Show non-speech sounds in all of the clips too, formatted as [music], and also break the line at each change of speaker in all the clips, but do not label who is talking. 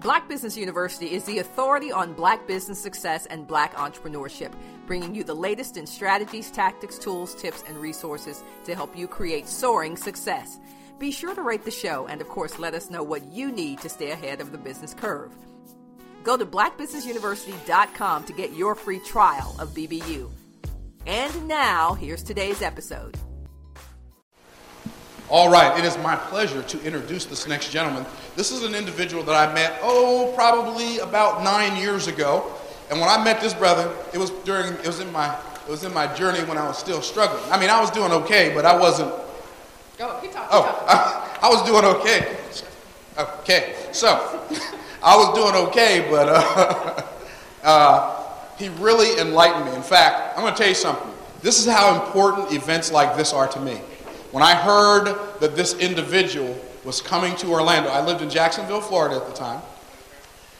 Black Business University is the authority on black business success and black entrepreneurship, bringing you the latest in strategies, tactics, tools, tips, and resources to help you create soaring success. Be sure to rate the show and, of course, let us know what you need to stay ahead of the business curve. Go to blackbusinessuniversity.com to get your free trial of BBU. And now, here's today's episode.
All right, it is my pleasure to introduce this next gentleman. This is an individual that I met, oh, probably about nine years ago. And when I met this brother, it was during, it was in my, it was in my journey when I was still struggling. I mean, I was doing okay, but I wasn't.
Go, keep talking.
Oh, I, [laughs] I was doing okay. Okay, so I was doing okay, but uh, [laughs] uh, he really enlightened me. In fact, I'm going to tell you something. This is how important events like this are to me. When I heard that this individual was coming to Orlando, I lived in Jacksonville, Florida at the time,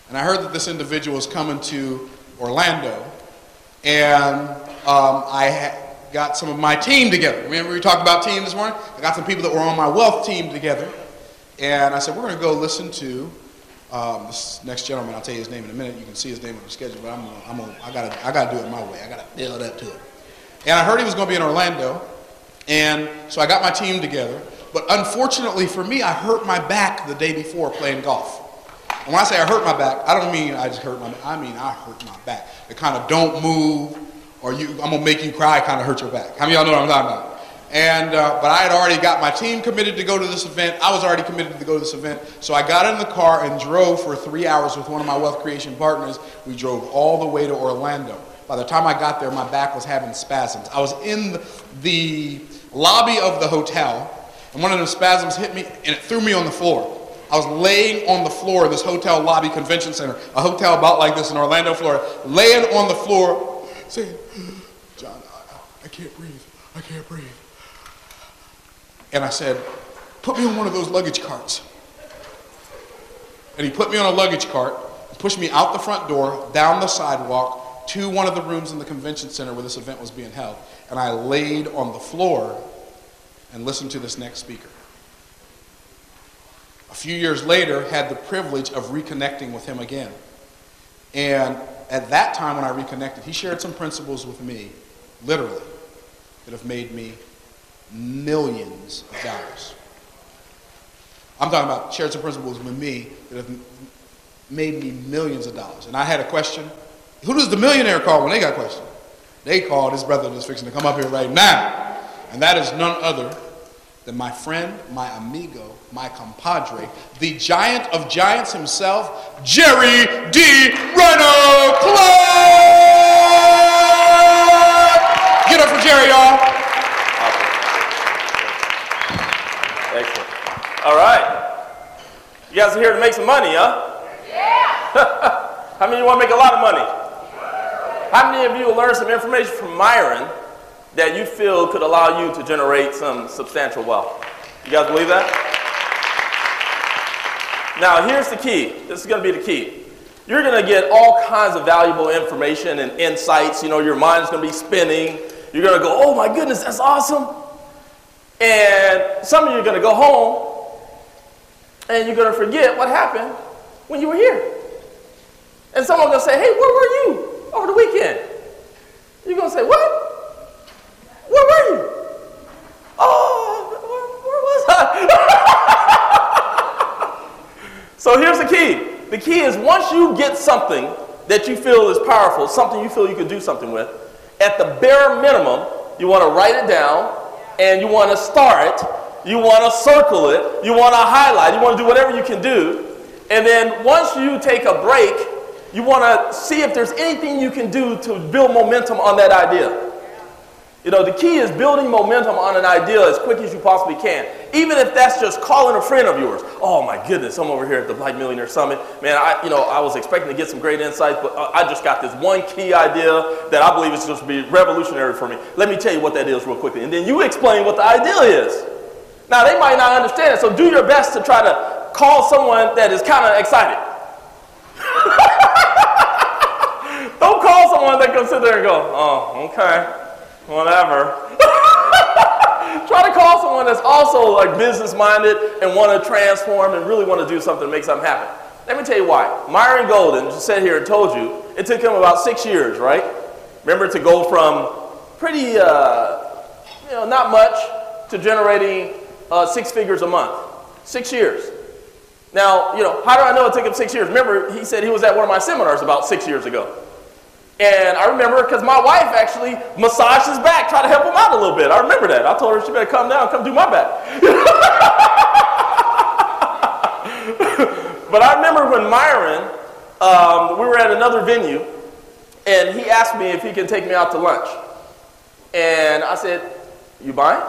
and I heard that this individual was coming to Orlando, and um, I got some of my team together. Remember we talked about team this morning? I got some people that were on my wealth team together, and I said, we're going to go listen to um, this next gentleman. I'll tell you his name in a minute. You can see his name on the schedule, but I'm, I'm, I got to I got to do it my way. I got to build up to it. And I heard he was going to be in Orlando, and so I got my team together. But unfortunately for me, I hurt my back the day before playing golf. And when I say I hurt my back, I don't mean I just hurt my I mean I hurt my back. It kind of don't move or you, I'm gonna make you cry kind of hurt your back. How many of y'all know what I'm talking about? And, uh, but I had already got my team committed to go to this event. I was already committed to go to this event. So I got in the car and drove for three hours with one of my wealth creation partners. We drove all the way to Orlando. By the time I got there, my back was having spasms. I was in the, lobby of the hotel, and one of those spasms hit me, and it threw me on the floor. I was laying on the floor of this hotel lobby convention center, a hotel about like this in Orlando, Florida, laying on the floor, saying, John, I, I can't breathe. I can't breathe. And I said, put me on one of those luggage carts. And he put me on a luggage cart, pushed me out the front door, down the sidewalk, to one of the rooms in the convention center where this event was being held. And I laid on the floor and listened to this next speaker. A few years later, had the privilege of reconnecting with him again. And at that time when I reconnected, he shared some principles with me, literally, that have made me millions of dollars. I'm talking about shared some principles with me that have made me millions of dollars. And I had a question. Who does the millionaire call when they got a question? They call his brother that's fixing to come up here right now. And that is none other than my friend, my amigo, my compadre, the giant of giants himself, Jerry D. Rhino Clark! Get up for Jerry, y'all. Awesome.
Excellent. All right. You guys are here to make some money, huh? Yeah. [laughs] How many of you want to make a lot of money? How many of you will learn some information from Myron that you feel could allow you to generate some substantial wealth? You guys believe that? Now, here's the key. This is going to be the key. You're going to get all kinds of valuable information and insights. You know, your mind's going to be spinning. You're going to go, oh my goodness, that's awesome. And some of you are going to go home and you're going to forget what happened when you were here. And someone's going to say, hey, where were you over the weekend? You're going to say, what? Where were you? Oh, where, where was I? [laughs] so here's the key. The key is once you get something that you feel is powerful, something you feel you can do something with, at the bare minimum, you want to write it down and you want to star it, you want to circle it, you want to highlight, you want to do whatever you can do. And then once you take a break, you want to see if there's anything you can do to build momentum on that idea. You know, the key is building momentum on an idea as quick as you possibly can. Even if that's just calling a friend of yours. Oh my goodness, I'm over here at the Black Millionaire Summit. Man, I, you know, I was expecting to get some great insights, but uh, I just got this one key idea that I believe is just to be revolutionary for me. Let me tell you what that is real quickly. And then you explain what the idea is. Now, they might not understand it, so do your best to try to call someone that is kind of excited. Don't call someone that can sit there and go, oh, okay whatever. [laughs] Try to call someone that's also like business minded and want to transform and really want to do something to make something happen. Let me tell you why. Myron Golden just sat here and told you it took him about six years, right? Remember to go from pretty, uh, you know, not much to generating uh, six figures a month. Six years. Now, you know, how do I know it took him six years? Remember, he said he was at one of my seminars about six years ago. And I remember because my wife actually massaged his back, tried to help him out a little bit. I remember that. I told her she better come down, come do my back. [laughs] but I remember when Myron, um, we were at another venue, and he asked me if he can take me out to lunch. And I said, You mind?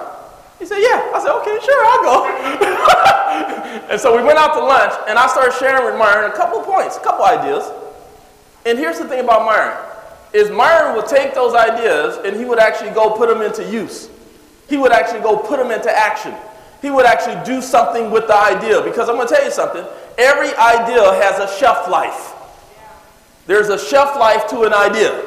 He said, Yeah. I said, Okay, sure, I'll go. [laughs] and so we went out to lunch, and I started sharing with Myron a couple points, a couple ideas. And here's the thing about Myron is Myron would take those ideas and he would actually go put them into use. He would actually go put them into action. He would actually do something with the idea. Because I'm going to tell you something every idea has a shelf life. There's a shelf life to an idea.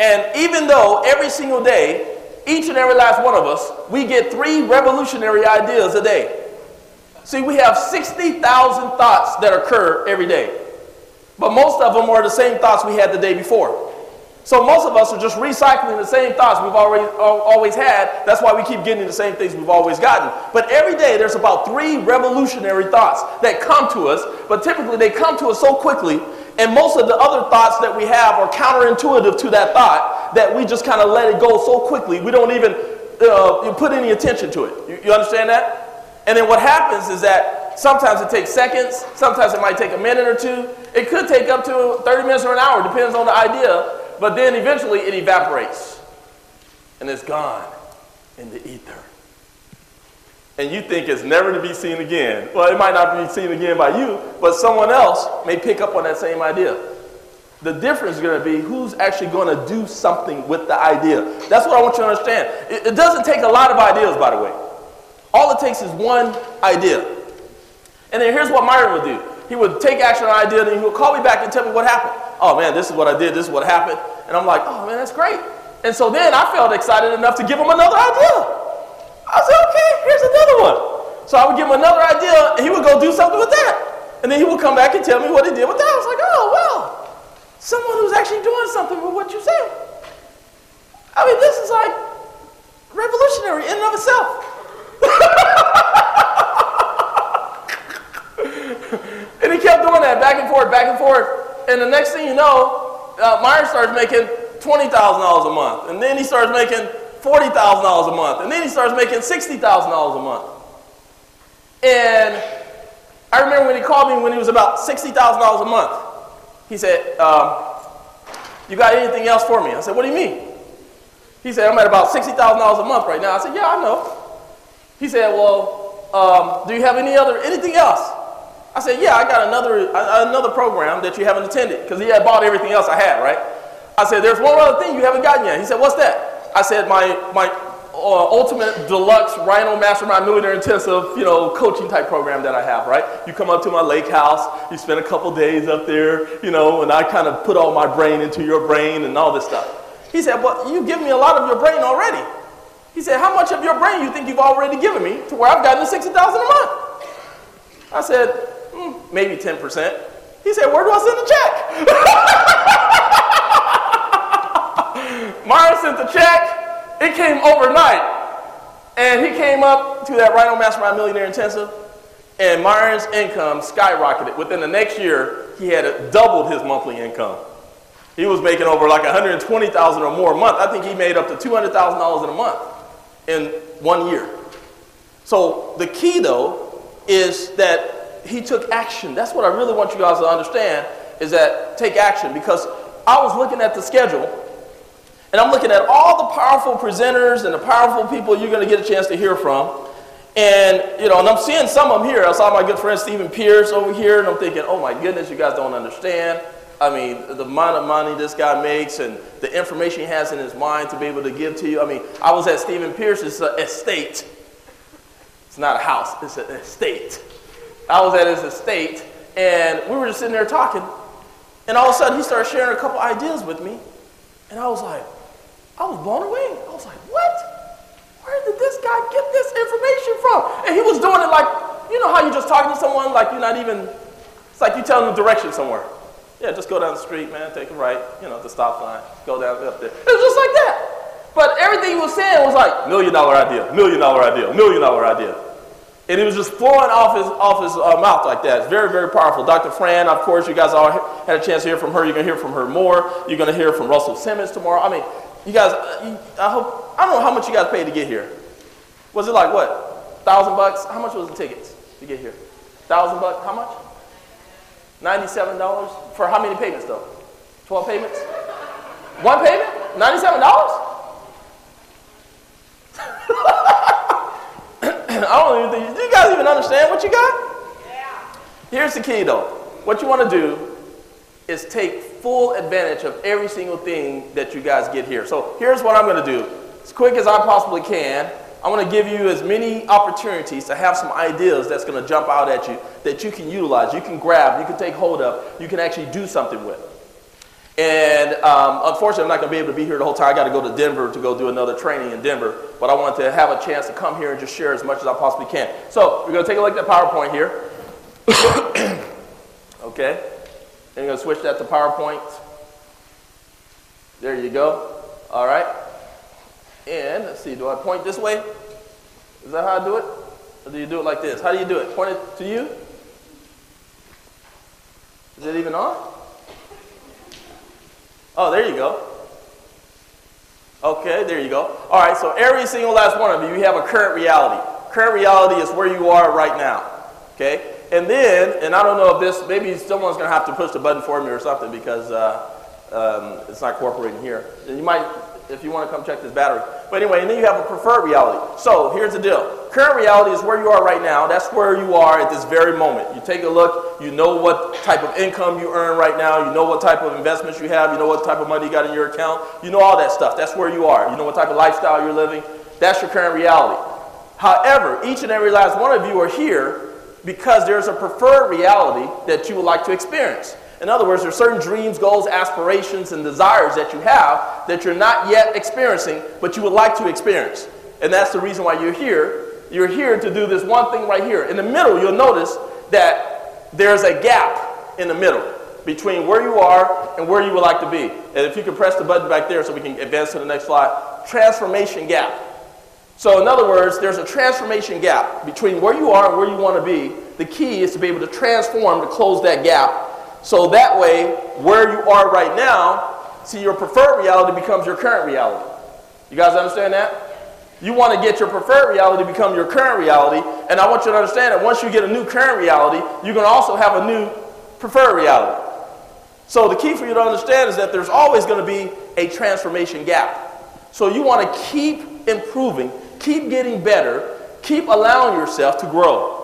And even though every single day, each and every last one of us, we get three revolutionary ideas a day. See, we have 60,000 thoughts that occur every day. But most of them are the same thoughts we had the day before. So most of us are just recycling the same thoughts we've already always had. That's why we keep getting the same things we've always gotten. But every day there's about three revolutionary thoughts that come to us, but typically they come to us so quickly, and most of the other thoughts that we have are counterintuitive to that thought that we just kind of let it go so quickly we don't even uh, put any attention to it. You, you understand that? And then what happens is that sometimes it takes seconds, sometimes it might take a minute or two. It could take up to 30 minutes or an hour, depends on the idea but then eventually it evaporates and it's gone in the ether. And you think it's never to be seen again. Well, it might not be seen again by you, but someone else may pick up on that same idea. The difference is going to be who's actually going to do something with the idea. That's what I want you to understand. It, it doesn't take a lot of ideas, by the way. All it takes is one idea. And then here's what Myron would do. He would take action on an idea, and he would call me back and tell me what happened oh man, this is what I did, this is what happened. And I'm like, oh man, that's great. And so then I felt excited enough to give him another idea. I said, okay, here's another one. So I would give him another idea, and he would go do something with that. And then he would come back and tell me what he did with that. I was like, oh, well, someone who's actually doing something with what you said. I mean, this is like revolutionary in and of itself. [laughs] and he kept doing that back and forth, back and forth and the next thing you know, uh, Myron starts making $20,000 a month. And then he starts making $40,000 a month. And then he starts making $60,000 a month. And I remember when he called me when he was about $60,000 a month. He said, um, You got anything else for me? I said, What do you mean? He said, I'm at about $60,000 a month right now. I said, Yeah, I know. He said, Well, um, do you have any other, anything else? I said, yeah, I got another, another program that you haven't attended because he had bought everything else I had, right? I said, there's one other thing you haven't gotten yet. He said, what's that? I said, my, my uh, ultimate deluxe Rhino Mastermind Millionaire Intensive, you know, coaching type program that I have, right? You come up to my lake house, you spend a couple days up there, you know, and I kind of put all my brain into your brain and all this stuff. He said, well, you give me a lot of your brain already. He said, how much of your brain you think you've already given me to where I've gotten the 60000 a month? I said, mm, maybe 10%. He said, Where do I send the check? [laughs] Myron sent the check. It came overnight. And he came up to that Rhino Mastermind Millionaire Intensive, and Myron's income skyrocketed. Within the next year, he had doubled his monthly income. He was making over like 120,000 or more a month. I think he made up to $200,000 in a month in one year. So the key though is that he took action. That's what I really want you guys to understand is that take action because I was looking at the schedule and I'm looking at all the powerful presenters and the powerful people you're going to get a chance to hear from. And, you know, and I'm seeing some of them here. I saw my good friend Stephen Pierce over here, and I'm thinking, oh my goodness, you guys don't understand. I mean, the amount of money this guy makes and the information he has in his mind to be able to give to you. I mean, I was at Stephen Pierce's uh, estate. It's not a house, it's an estate. I was at his estate, and we were just sitting there talking, and all of a sudden he started sharing a couple ideas with me, and I was like, I was blown away. I was like, what? Where did this guy get this information from? And he was doing it like, you know how you're just talking to someone like you're not even It's like you telling them direction somewhere. Yeah, just go down the street, man, take a right, you know, the stop line, go down up there. It was just like that. But everything he was saying was like, million dollar idea, million dollar idea, million dollar idea. And it was just flowing off his, off his uh, mouth like that. It's very, very powerful. Dr. Fran, of course, you guys all had a chance to hear from her. You're going to hear from her more. You're going to hear from Russell Simmons tomorrow. I mean, you guys, uh, I hope, I don't know how much you guys paid to get here. Was it like what? Thousand bucks? How much was the tickets to get here? Thousand bucks? How much? $97? For how many payments though? 12 payments? One payment? $97? [laughs] I don't even think, do you guys even understand what you got? Yeah. Here's the key though. What you want to do is take full advantage of every single thing that you guys get here. So here's what I'm going to do. As quick as I possibly can, I want to give you as many opportunities to have some ideas that's going to jump out at you that you can utilize, you can grab, you can take hold of, you can actually do something with. And um, unfortunately, I'm not going to be able to be here the whole time. I got to go to Denver to go do another training in Denver. But I wanted to have a chance to come here and just share as much as I possibly can. So we're going to take a look at PowerPoint here. [coughs] okay. And you're going to switch that to PowerPoint. There you go. All right. And let's see, do I point this way? Is that how I do it? Or do you do it like this? How do you do it? Point it to you? Is it even on? Oh, there you go. Okay, there you go. All right, so every single last one of you, you have a current reality. Current reality is where you are right now. Okay? And then, and I don't know if this, maybe someone's going to have to push the button for me or something because uh, um, it's not cooperating here. And you might, if you want to come check this battery. But anyway, and then you have a preferred reality. So here's the deal. Current reality is where you are right now. That's where you are at this very moment. You take a look, you know what type of income you earn right now, you know what type of investments you have, you know what type of money you got in your account, you know all that stuff. That's where you are. You know what type of lifestyle you're living. That's your current reality. However, each and every last one of you are here because there's a preferred reality that you would like to experience. In other words, there are certain dreams, goals, aspirations, and desires that you have that you're not yet experiencing, but you would like to experience. And that's the reason why you're here. You're here to do this one thing right here. In the middle, you'll notice that there's a gap in the middle between where you are and where you would like to be. And if you could press the button back there so we can advance to the next slide, transformation gap. So, in other words, there's a transformation gap between where you are and where you want to be. The key is to be able to transform to close that gap so that way, where you are right now, see, your preferred reality becomes your current reality. You guys understand that? You want to get your preferred reality become your current reality. And I want you to understand that once you get a new current reality, you're going to also have a new preferred reality. So the key for you to understand is that there's always going to be a transformation gap. So you want to keep improving, keep getting better, keep allowing yourself to grow.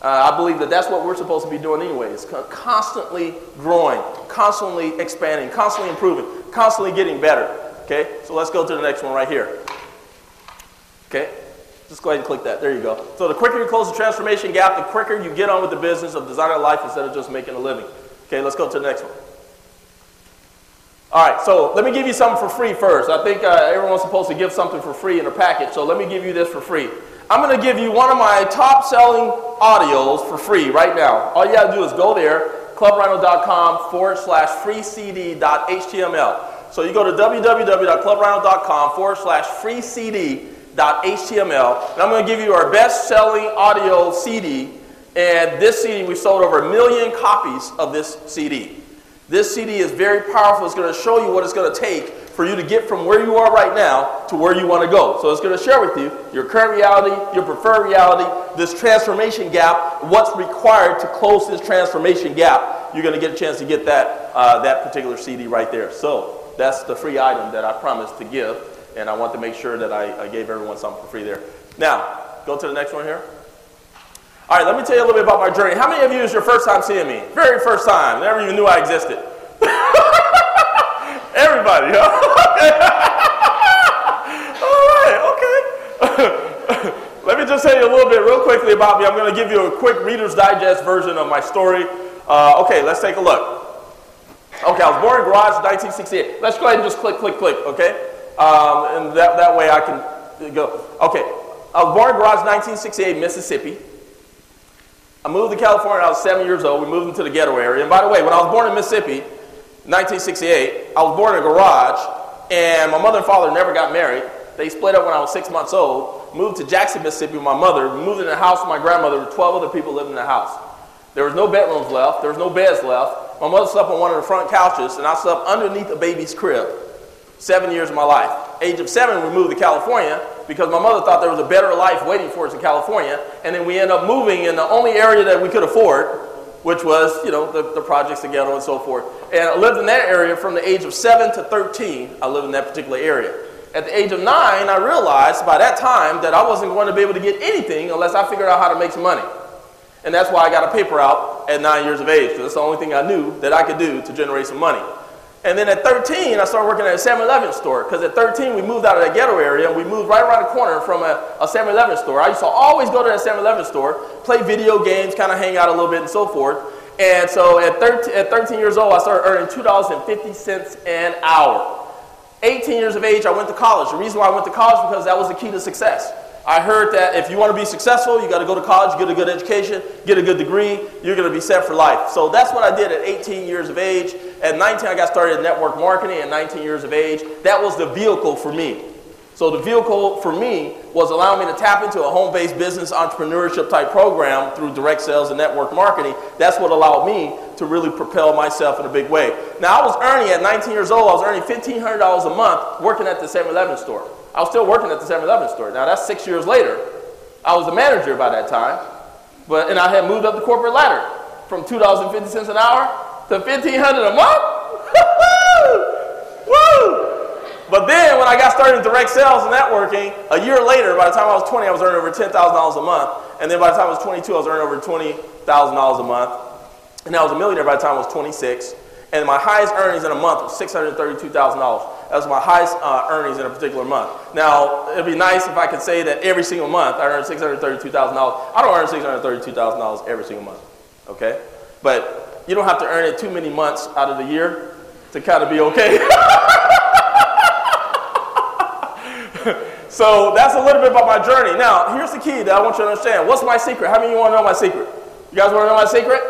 Uh, I believe that that's what we're supposed to be doing anyway, anyways. Constantly growing, constantly expanding, constantly improving, constantly getting better. Okay? So let's go to the next one right here. Okay? Just go ahead and click that. There you go. So the quicker you close the transformation gap, the quicker you get on with the business of designing life instead of just making a living. Okay, let's go to the next one. All right, so let me give you something for free first. I think uh, everyone's supposed to give something for free in a package, so let me give you this for free. I'm going to give you one of my top selling audios for free right now. All you got to do is go there, clubrhino.com forward slash free CD.html. So you go to www.clubrhino.com forward slash free CD.html. And I'm going to give you our best selling audio CD. And this CD, we've sold over a million copies of this CD. This CD is very powerful. It's going to show you what it's going to take for you to get from where you are right now to where you want to go. So it's going to share with you your current reality, your preferred reality, this transformation gap, what's required to close this transformation gap. You're going to get a chance to get that, uh, that particular CD right there. So that's the free item that I promised to give, and I want to make sure that I, I gave everyone something for free there. Now, go to the next one here. All right, let me tell you a little bit about my journey. How many of you is your first time seeing me? Very first time. Never even knew I existed. [laughs] Everybody, huh? [laughs] All right, okay. [laughs] Let me just tell you a little bit real quickly about me. I'm going to give you a quick Reader's Digest version of my story. Uh, okay, let's take a look. Okay, I was born in Garage 1968. Let's go ahead and just click, click, click, okay? Um, and that, that way I can go. Okay, I was born in Garage 1968, Mississippi. I moved to California when I was seven years old. We moved into the ghetto area. And by the way, when I was born in Mississippi, 1968, I was born in a garage, and my mother and father never got married. They split up when I was six months old, moved to Jackson, Mississippi with my mother, moved in a house with my grandmother with 12 other people living in the house. There was no bedrooms left, there was no beds left. My mother slept on one of the front couches, and I slept underneath a baby's crib. Seven years of my life. Age of seven, we moved to California because my mother thought there was a better life waiting for us in California, and then we ended up moving in the only area that we could afford, which was, you know, the, the projects, the ghetto, and so forth. And I lived in that area from the age of seven to 13. I lived in that particular area. At the age of nine, I realized by that time that I wasn't going to be able to get anything unless I figured out how to make some money. And that's why I got a paper out at nine years of age, because that's the only thing I knew that I could do to generate some money. And then at 13, I started working at a 7 Eleven store, because at 13, we moved out of that ghetto area, and we moved right around the corner from a, a 7 Eleven store. I used to always go to that 7 Eleven store, play video games, kind of hang out a little bit, and so forth. And so at 13, at 13 years old, I started earning $2.50 an hour. 18 years of age, I went to college. The reason why I went to college because that was the key to success. I heard that if you want to be successful, you got to go to college, get a good education, get a good degree, you're going to be set for life. So that's what I did at 18 years of age. At 19, I got started in network marketing at 19 years of age. That was the vehicle for me. So the vehicle for me was allowing me to tap into a home-based business entrepreneurship type program through direct sales and network marketing. That's what allowed me to really propel myself in a big way. Now I was earning at 19 years old, I was earning $1,500 a month working at the 7-Eleven store. I was still working at the 7-Eleven store. Now that's six years later. I was a manager by that time, but and I had moved up the corporate ladder from $2.50 an hour to 1,500 a month. [laughs] Woo! But then when I got started in direct sales and networking, a year later, by the time I was 20, I was earning over $10,000 a month. And then by the time I was 22, I was earning over $20,000 a month. And I was a millionaire by the time I was 26. And my highest earnings in a month was $632,000. That was my highest uh, earnings in a particular month. Now, it'd be nice if I could say that every single month I earned $632,000. I don't earn $632,000 every single month, okay? But you don't have to earn it too many months out of the year to kind of be okay. [laughs] so that's a little bit about my journey. Now, here's the key that I want you to understand. What's my secret? How many of you want to know my secret? You guys want to know my secret?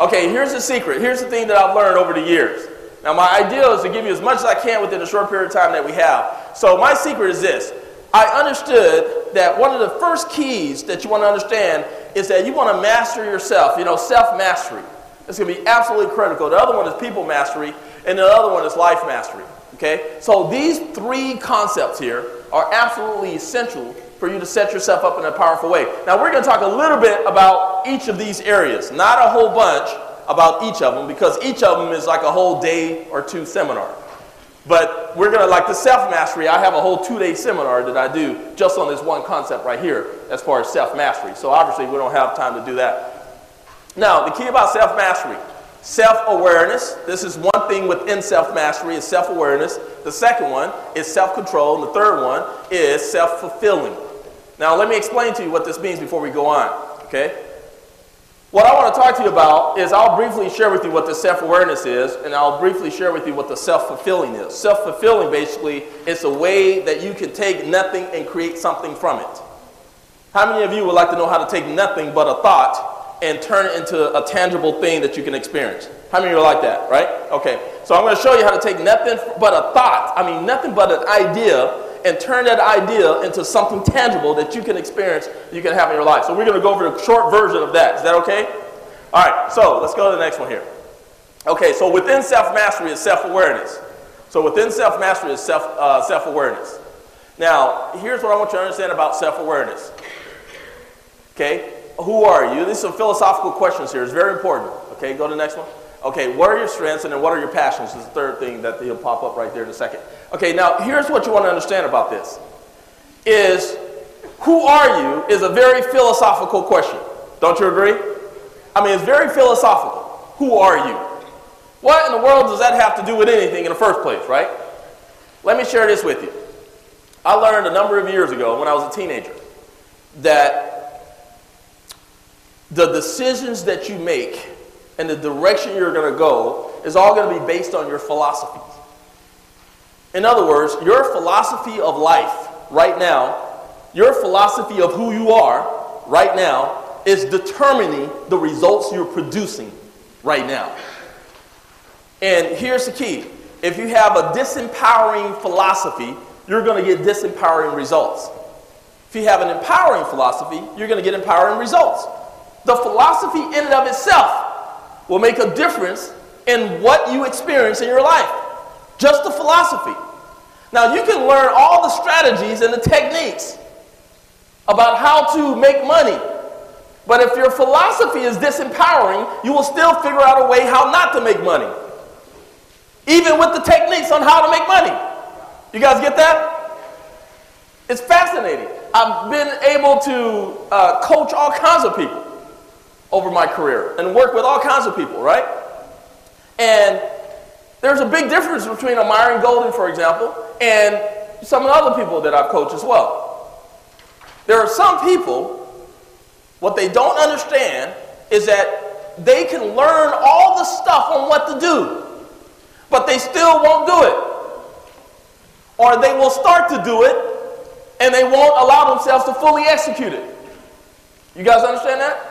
Okay, here's the secret. Here's the thing that I've learned over the years. Now, my idea is to give you as much as I can within the short period of time that we have. So, my secret is this I understood that one of the first keys that you want to understand is that you want to master yourself, you know, self mastery. It's going to be absolutely critical. The other one is people mastery, and the other one is life mastery. Okay? So, these three concepts here are absolutely essential for you to set yourself up in a powerful way. Now, we're going to talk a little bit about each of these areas, not a whole bunch about each of them, because each of them is like a whole day or two seminar. But we're going to, like the self mastery, I have a whole two day seminar that I do just on this one concept right here as far as self mastery. So, obviously, we don't have time to do that. Now, the key about self mastery self awareness. This is one thing within self mastery is self awareness. The second one is self control. And the third one is self fulfilling. Now, let me explain to you what this means before we go on, okay? What I want to talk to you about is I'll briefly share with you what the self awareness is, and I'll briefly share with you what the self fulfilling is. Self fulfilling basically is a way that you can take nothing and create something from it. How many of you would like to know how to take nothing but a thought and turn it into a tangible thing that you can experience? How many of you are like that, right? Okay, so I'm going to show you how to take nothing but a thought, I mean, nothing but an idea, and turn that idea into something tangible that you can experience, you can have in your life. So we're going to go over a short version of that. Is that okay? All right, so let's go to the next one here. Okay, so within self mastery is self awareness. So within self mastery is self uh, self awareness. Now, here's what I want you to understand about self awareness. Okay, who are you? These are some philosophical questions here. It's very important. Okay, go to the next one. Okay, what are your strengths and then what are your passions? Is the third thing that he'll pop up right there in a second. Okay, now here's what you want to understand about this. Is who are you is a very philosophical question. Don't you agree? I mean, it's very philosophical. Who are you? What in the world does that have to do with anything in the first place, right? Let me share this with you. I learned a number of years ago when I was a teenager that the decisions that you make and the direction you're going to go is all going to be based on your philosophies. In other words, your philosophy of life right now, your philosophy of who you are right now, is determining the results you're producing right now. And here's the key if you have a disempowering philosophy, you're going to get disempowering results. If you have an empowering philosophy, you're going to get empowering results. The philosophy, in and of itself, will make a difference in what you experience in your life. Just the philosophy. Now, you can learn all the strategies and the techniques about how to make money. But if your philosophy is disempowering, you will still figure out a way how not to make money. Even with the techniques on how to make money. You guys get that? It's fascinating. I've been able to uh, coach all kinds of people over my career and work with all kinds of people, right? And there's a big difference between a Myron Golden, for example, and some other people that I've coached as well. There are some people, what they don't understand is that they can learn all the stuff on what to do, but they still won't do it. Or they will start to do it and they won't allow themselves to fully execute it. You guys understand that?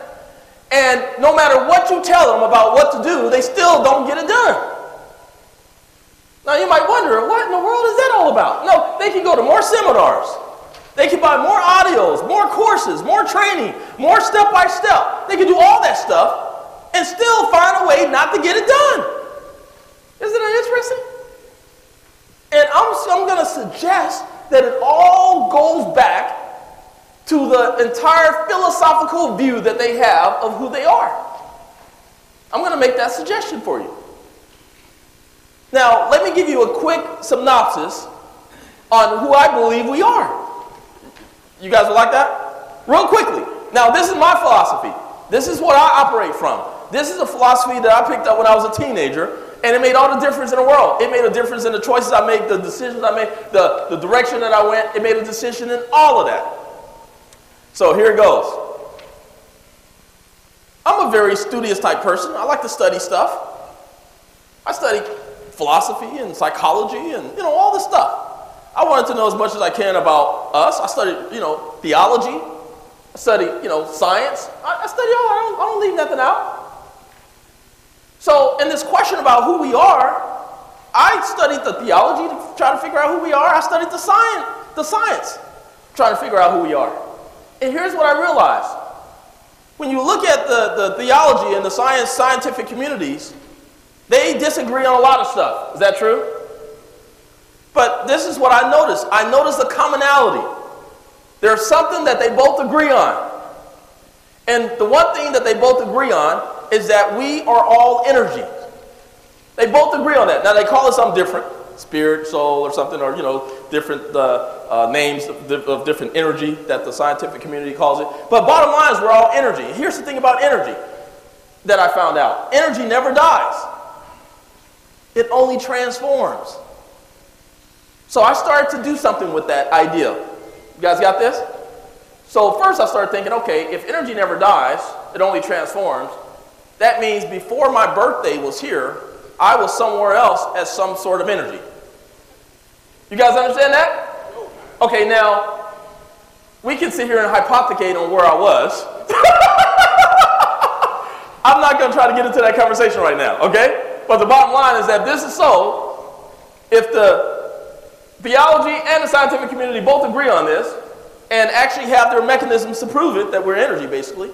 And no matter what you tell them about what to do, they still don't get it done. Now you might wonder, what in the world is that all about? No, they can go to more seminars. They can buy more audios, more courses, more training, more step by step. They can do all that stuff and still find a way not to get it done. Isn't that interesting? And I'm, I'm going to suggest that it all goes back to the entire philosophical view that they have of who they are. I'm going to make that suggestion for you. Now, let me give you a quick synopsis on who I believe we are. You guys would like that? Real quickly. Now, this is my philosophy. This is what I operate from. This is a philosophy that I picked up when I was a teenager, and it made all the difference in the world. It made a difference in the choices I made, the decisions I made, the, the direction that I went. It made a decision in all of that. So here it goes. I'm a very studious type person. I like to study stuff. I study philosophy and psychology and you know all this stuff. I wanted to know as much as I can about us. I studied, you know, theology. I studied, you know, science. I, I study all. I don't, I don't leave nothing out. So, in this question about who we are, I studied the theology to try to figure out who we are. I studied the science, the science, trying to figure out who we are. And here's what I realized. When you look at the, the theology and the science scientific communities, they disagree on a lot of stuff. Is that true? But this is what I noticed. I noticed a commonality. There's something that they both agree on. And the one thing that they both agree on is that we are all energy. They both agree on that. Now they call it something different, spirit, soul, or something, or you know, different uh, uh, names of, of different energy that the scientific community calls it. But bottom line is we're all energy. Here's the thing about energy that I found out: energy never dies. It only transforms. So I started to do something with that idea. You guys got this? So first I started thinking, okay, if energy never dies, it only transforms. That means before my birthday was here, I was somewhere else as some sort of energy. You guys understand that? Okay, now we can sit here and hypothecate on where I was. [laughs] I'm not going to try to get into that conversation right now, okay? But the bottom line is that this is so, if the theology and the scientific community both agree on this and actually have their mechanisms to prove it that we're energy basically,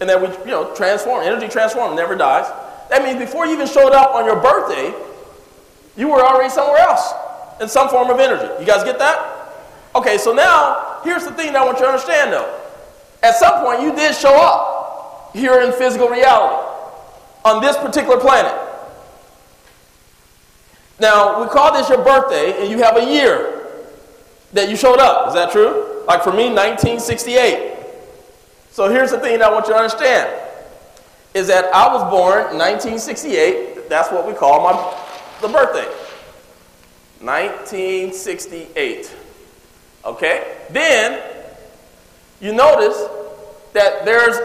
and that we, you know, transform, energy transform, never dies. That means before you even showed up on your birthday, you were already somewhere else in some form of energy. You guys get that? Okay, so now here's the thing that I want you to understand though. At some point, you did show up here in physical reality on this particular planet. Now, we call this your birthday, and you have a year that you showed up. Is that true? Like for me, 1968. So here's the thing that I want you to understand is that I was born in 1968. That's what we call my the birthday. 1968. Okay? Then you notice that there's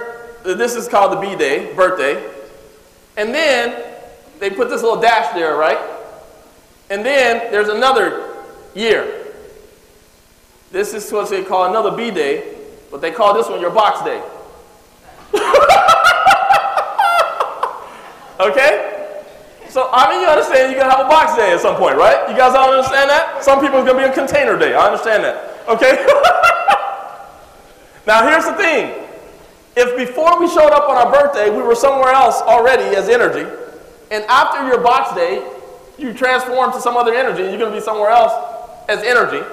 this is called the B day, birthday. And then they put this little dash there, right? And then there's another year. This is what they call another B day, but they call this one your box day. [laughs] okay? So, I mean, you understand you're to have a box day at some point, right? You guys all understand that? Some people going to be a container day. I understand that. Okay? [laughs] now, here's the thing. If before we showed up on our birthday, we were somewhere else already as energy, and after your box day, you transform to some other energy, and you're going to be somewhere else as energy,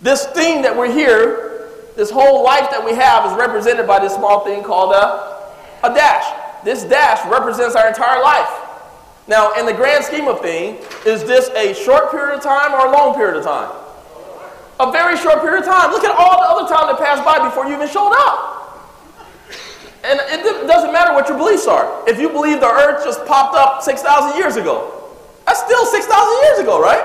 this thing that we're here, this whole life that we have, is represented by this small thing called a, a dash. This dash represents our entire life. Now, in the grand scheme of things, is this a short period of time or a long period of time? A very short period of time. Look at all the other time that passed by before you even showed up. And it doesn't matter what your beliefs are. If you believe the earth just popped up 6,000 years ago, that's still 6,000 years ago, right?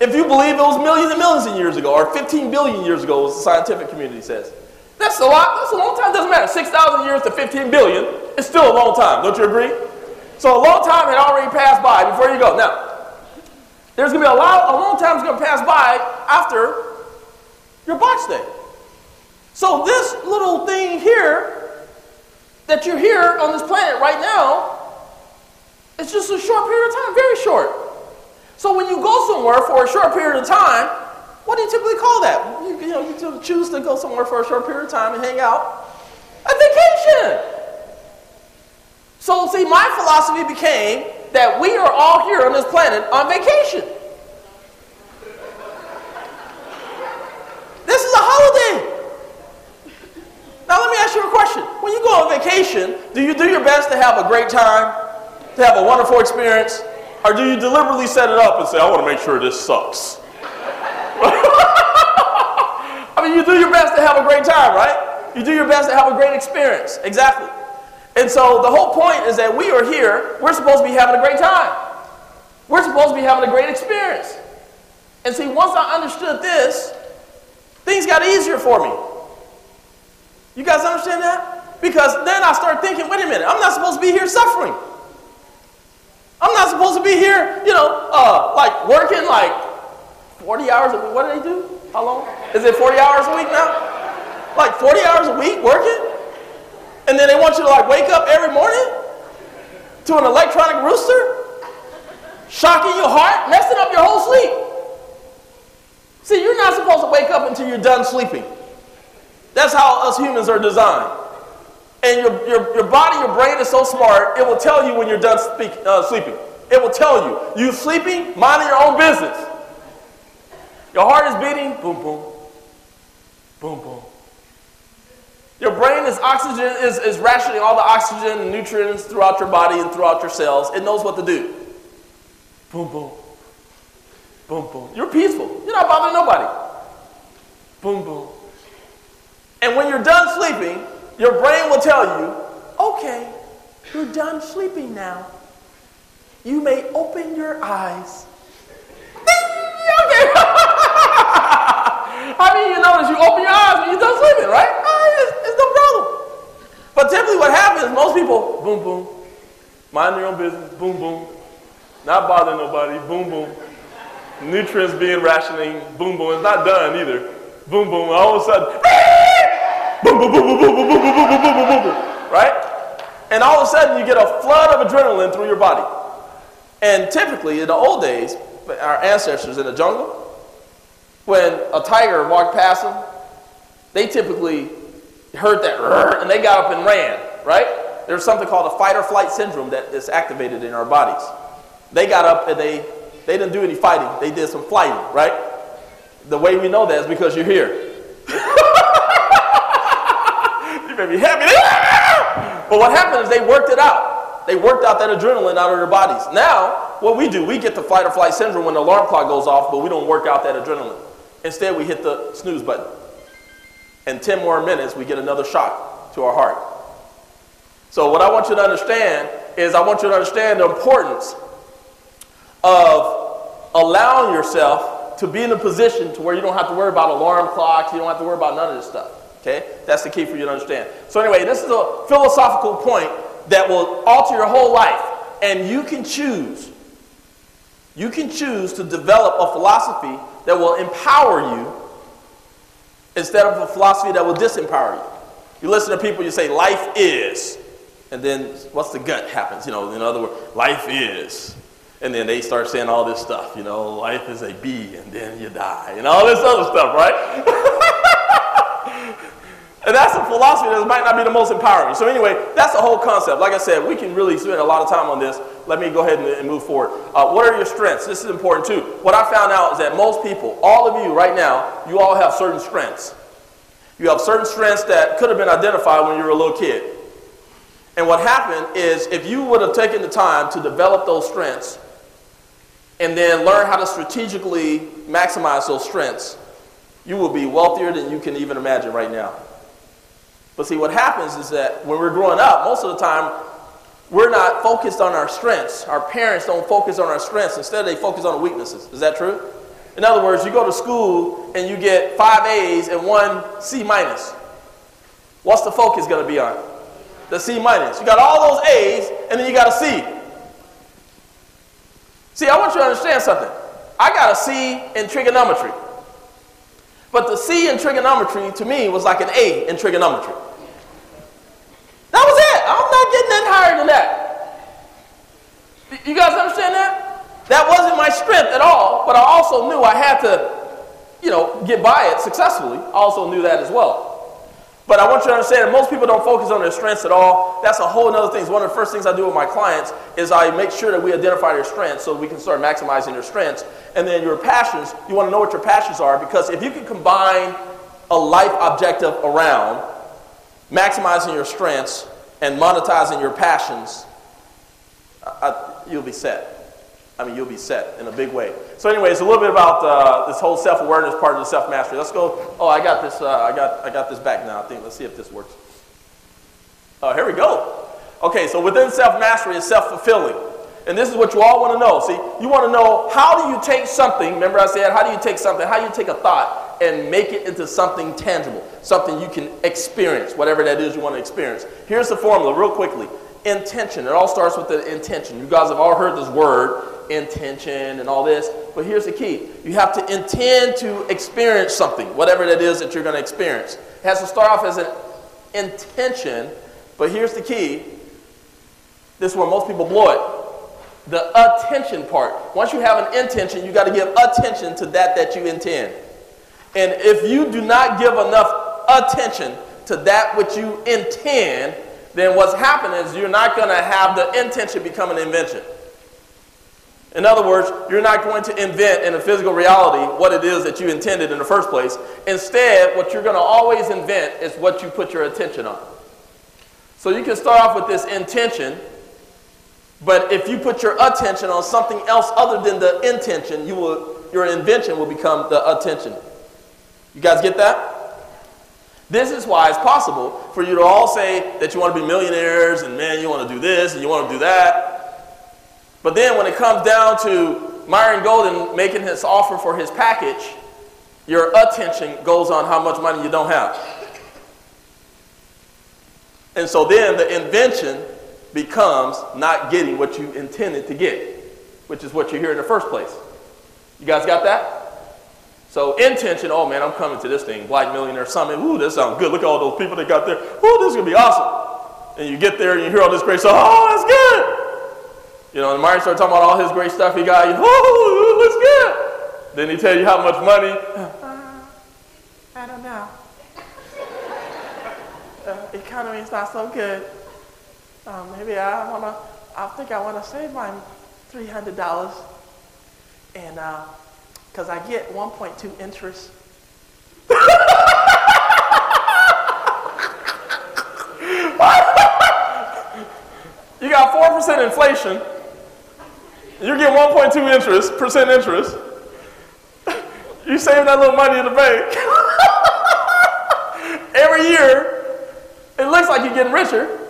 If you believe it was millions and millions of years ago, or 15 billion years ago, as the scientific community says, that's a lot. That's a long time. Doesn't matter. 6,000 years to 15 billion is still a long time. Don't you agree? So a long time had already passed by before you go. Now, there's going to be a lot. A long time is going to pass by after your box day. So this little thing here that you're here on this planet right now, it's just a short period of time. Very short. So when you go somewhere for a short period of time, what do you typically call that? You, you know, you choose to go somewhere for a short period of time and hang out. A vacation. So, see, my philosophy became that we are all here on this planet on vacation. This is a holiday. Now, let me ask you a question. When you go on vacation, do you do your best to have a great time, to have a wonderful experience, or do you deliberately set it up and say, I want to make sure this sucks? I mean, you do your best to have a great time, right? You do your best to have a great experience. Exactly. And so the whole point is that we are here, we're supposed to be having a great time. We're supposed to be having a great experience. And see, once I understood this, things got easier for me. You guys understand that? Because then I start thinking, wait a minute, I'm not supposed to be here suffering. I'm not supposed to be here, you know, uh, like working like 40 hours a week. What do they do? How long? Is it 40 hours a week now? Like 40 hours a week working? And then they want you to like wake up every morning to an electronic rooster? Shocking your heart, messing up your whole sleep. See, you're not supposed to wake up until you're done sleeping. That's how us humans are designed. And your, your, your body, your brain is so smart, it will tell you when you're done speak, uh, sleeping. It will tell you. You sleeping, minding your own business. Your heart is beating, boom, boom, boom, boom. Your brain is oxygen is, is rationing all the oxygen and nutrients throughout your body and throughout your cells. It knows what to do. Boom, boom. Boom, boom. You're peaceful. You're not bothering nobody. Boom, boom. And when you're done sleeping, your brain will tell you, okay, you're done sleeping now. You may open your eyes. [laughs] okay. How do you notice you open your eyes when you're done sleeping, right? Uh, it's, it's no problem. But typically what happens, most people, boom, boom, mind their own business, boom, boom, not bothering nobody, boom, boom. Nutrients being rationing, boom, boom. It's not done either. Boom, boom. All of a sudden, boom, boom, boom, boom, boom, boom, boom, boom, boom, boom, boom, boom, boom, right? And all of a sudden, you get a flood of adrenaline through your body. And typically, in the old days, our ancestors in the jungle, when a tiger walked past them, they typically heard that and they got up and ran, right? There's something called a fight or flight syndrome that is activated in our bodies. They got up and they, they didn't do any fighting, they did some flighting, right? The way we know that is because you're here. [laughs] you may be happy. but what happened is they worked it out. They worked out that adrenaline out of their bodies. Now, what we do, we get the fight or flight syndrome when the alarm clock goes off, but we don't work out that adrenaline. Instead, we hit the snooze button. In 10 more minutes, we get another shock to our heart. So, what I want you to understand is I want you to understand the importance of allowing yourself to be in a position to where you don't have to worry about alarm clocks, you don't have to worry about none of this stuff. Okay? That's the key for you to understand. So, anyway, this is a philosophical point that will alter your whole life, and you can choose. You can choose to develop a philosophy that will empower you instead of a philosophy that will disempower you. You listen to people, you say, life is. And then what's the gut happens? You know, in other words, life is. And then they start saying all this stuff, you know, life is a bee and then you die, and all this other stuff, right? [laughs] and that's a philosophy that might not be the most empowering. So, anyway, that's the whole concept. Like I said, we can really spend a lot of time on this. Let me go ahead and, and move forward. Uh, what are your strengths? This is important too. What I found out is that most people, all of you right now, you all have certain strengths. You have certain strengths that could have been identified when you were a little kid. And what happened is if you would have taken the time to develop those strengths and then learn how to strategically maximize those strengths, you will be wealthier than you can even imagine right now. But see, what happens is that when we're growing up, most of the time, we're not focused on our strengths. Our parents don't focus on our strengths. Instead, they focus on the weaknesses. Is that true? In other words, you go to school and you get five A's and one C minus. What's the focus going to be on? The C minus. You got all those A's and then you got a C. See, I want you to understand something. I got a C in trigonometry. But the C in trigonometry to me was like an A in trigonometry. I'm not getting any higher than that. You guys understand that? That wasn't my strength at all, but I also knew I had to, you know, get by it successfully. I also knew that as well. But I want you to understand that most people don't focus on their strengths at all. That's a whole other thing. It's One of the first things I do with my clients is I make sure that we identify their strengths so we can start maximizing their strengths. And then your passions, you want to know what your passions are because if you can combine a life objective around maximizing your strengths and monetizing your passions, I, you'll be set. I mean, you'll be set in a big way. So, anyway, it's a little bit about uh, this whole self-awareness part of the self-mastery. Let's go. Oh, I got this. Uh, I got. I got this back now. I think. Let's see if this works. Oh, here we go. Okay, so within self-mastery is self-fulfilling, and this is what you all want to know. See, you want to know how do you take something? Remember, I said, how do you take something? How do you take a thought and make it into something tangible, something you can experience, whatever that is you want to experience? Here's the formula, real quickly. Intention. It all starts with the intention. You guys have all heard this word intention and all this. But here's the key you have to intend to experience something, whatever that is that you're going to experience. It has to start off as an intention, but here's the key this is where most people blow it. The attention part. Once you have an intention, you got to give attention to that that you intend. And if you do not give enough attention to that which you intend, then what's happening is you're not going to have the intention become an invention. In other words, you're not going to invent in a physical reality what it is that you intended in the first place. Instead, what you're going to always invent is what you put your attention on. So you can start off with this intention, but if you put your attention on something else other than the intention, you will, your invention will become the attention. You guys get that? This is why it's possible for you to all say that you want to be millionaires and man, you want to do this and you want to do that. But then when it comes down to Myron Golden making his offer for his package, your attention goes on how much money you don't have. And so then the invention becomes not getting what you intended to get, which is what you hear in the first place. You guys got that? So intention, oh man, I'm coming to this thing, Black Millionaire Summit. Ooh, this sounds good. Look at all those people that got there. Ooh, this is gonna be awesome. And you get there and you hear all this great stuff. Oh, that's good. You know, and Martin started talking about all his great stuff he got. Oh, looks good. Then he tell you how much money. Uh, I don't know. the economy is not so good. Um, maybe I wanna. I think I wanna save my three hundred dollars, and because I get one point two interest. [laughs] you got four percent inflation. You get 1.2 interest, percent interest. [laughs] You save that little money in the bank. [laughs] Every year, it looks like you're getting richer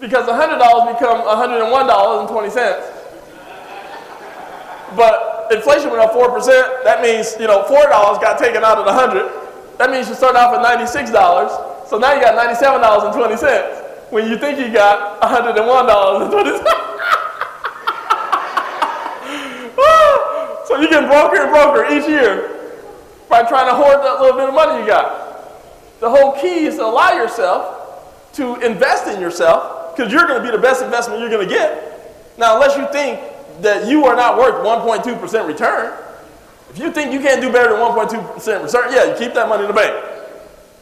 because $100 become $101.20. But inflation went up 4%. That means, you know, $4 got taken out of the 100. That means you start off at $96. So now you got $97.20 when you think you got $101.20. [laughs] So you get broker and broker each year by trying to hoard that little bit of money you got. The whole key is to allow yourself to invest in yourself because you're going to be the best investment you're going to get. Now, unless you think that you are not worth 1.2% return, if you think you can't do better than 1.2% return, yeah, you keep that money in the bank,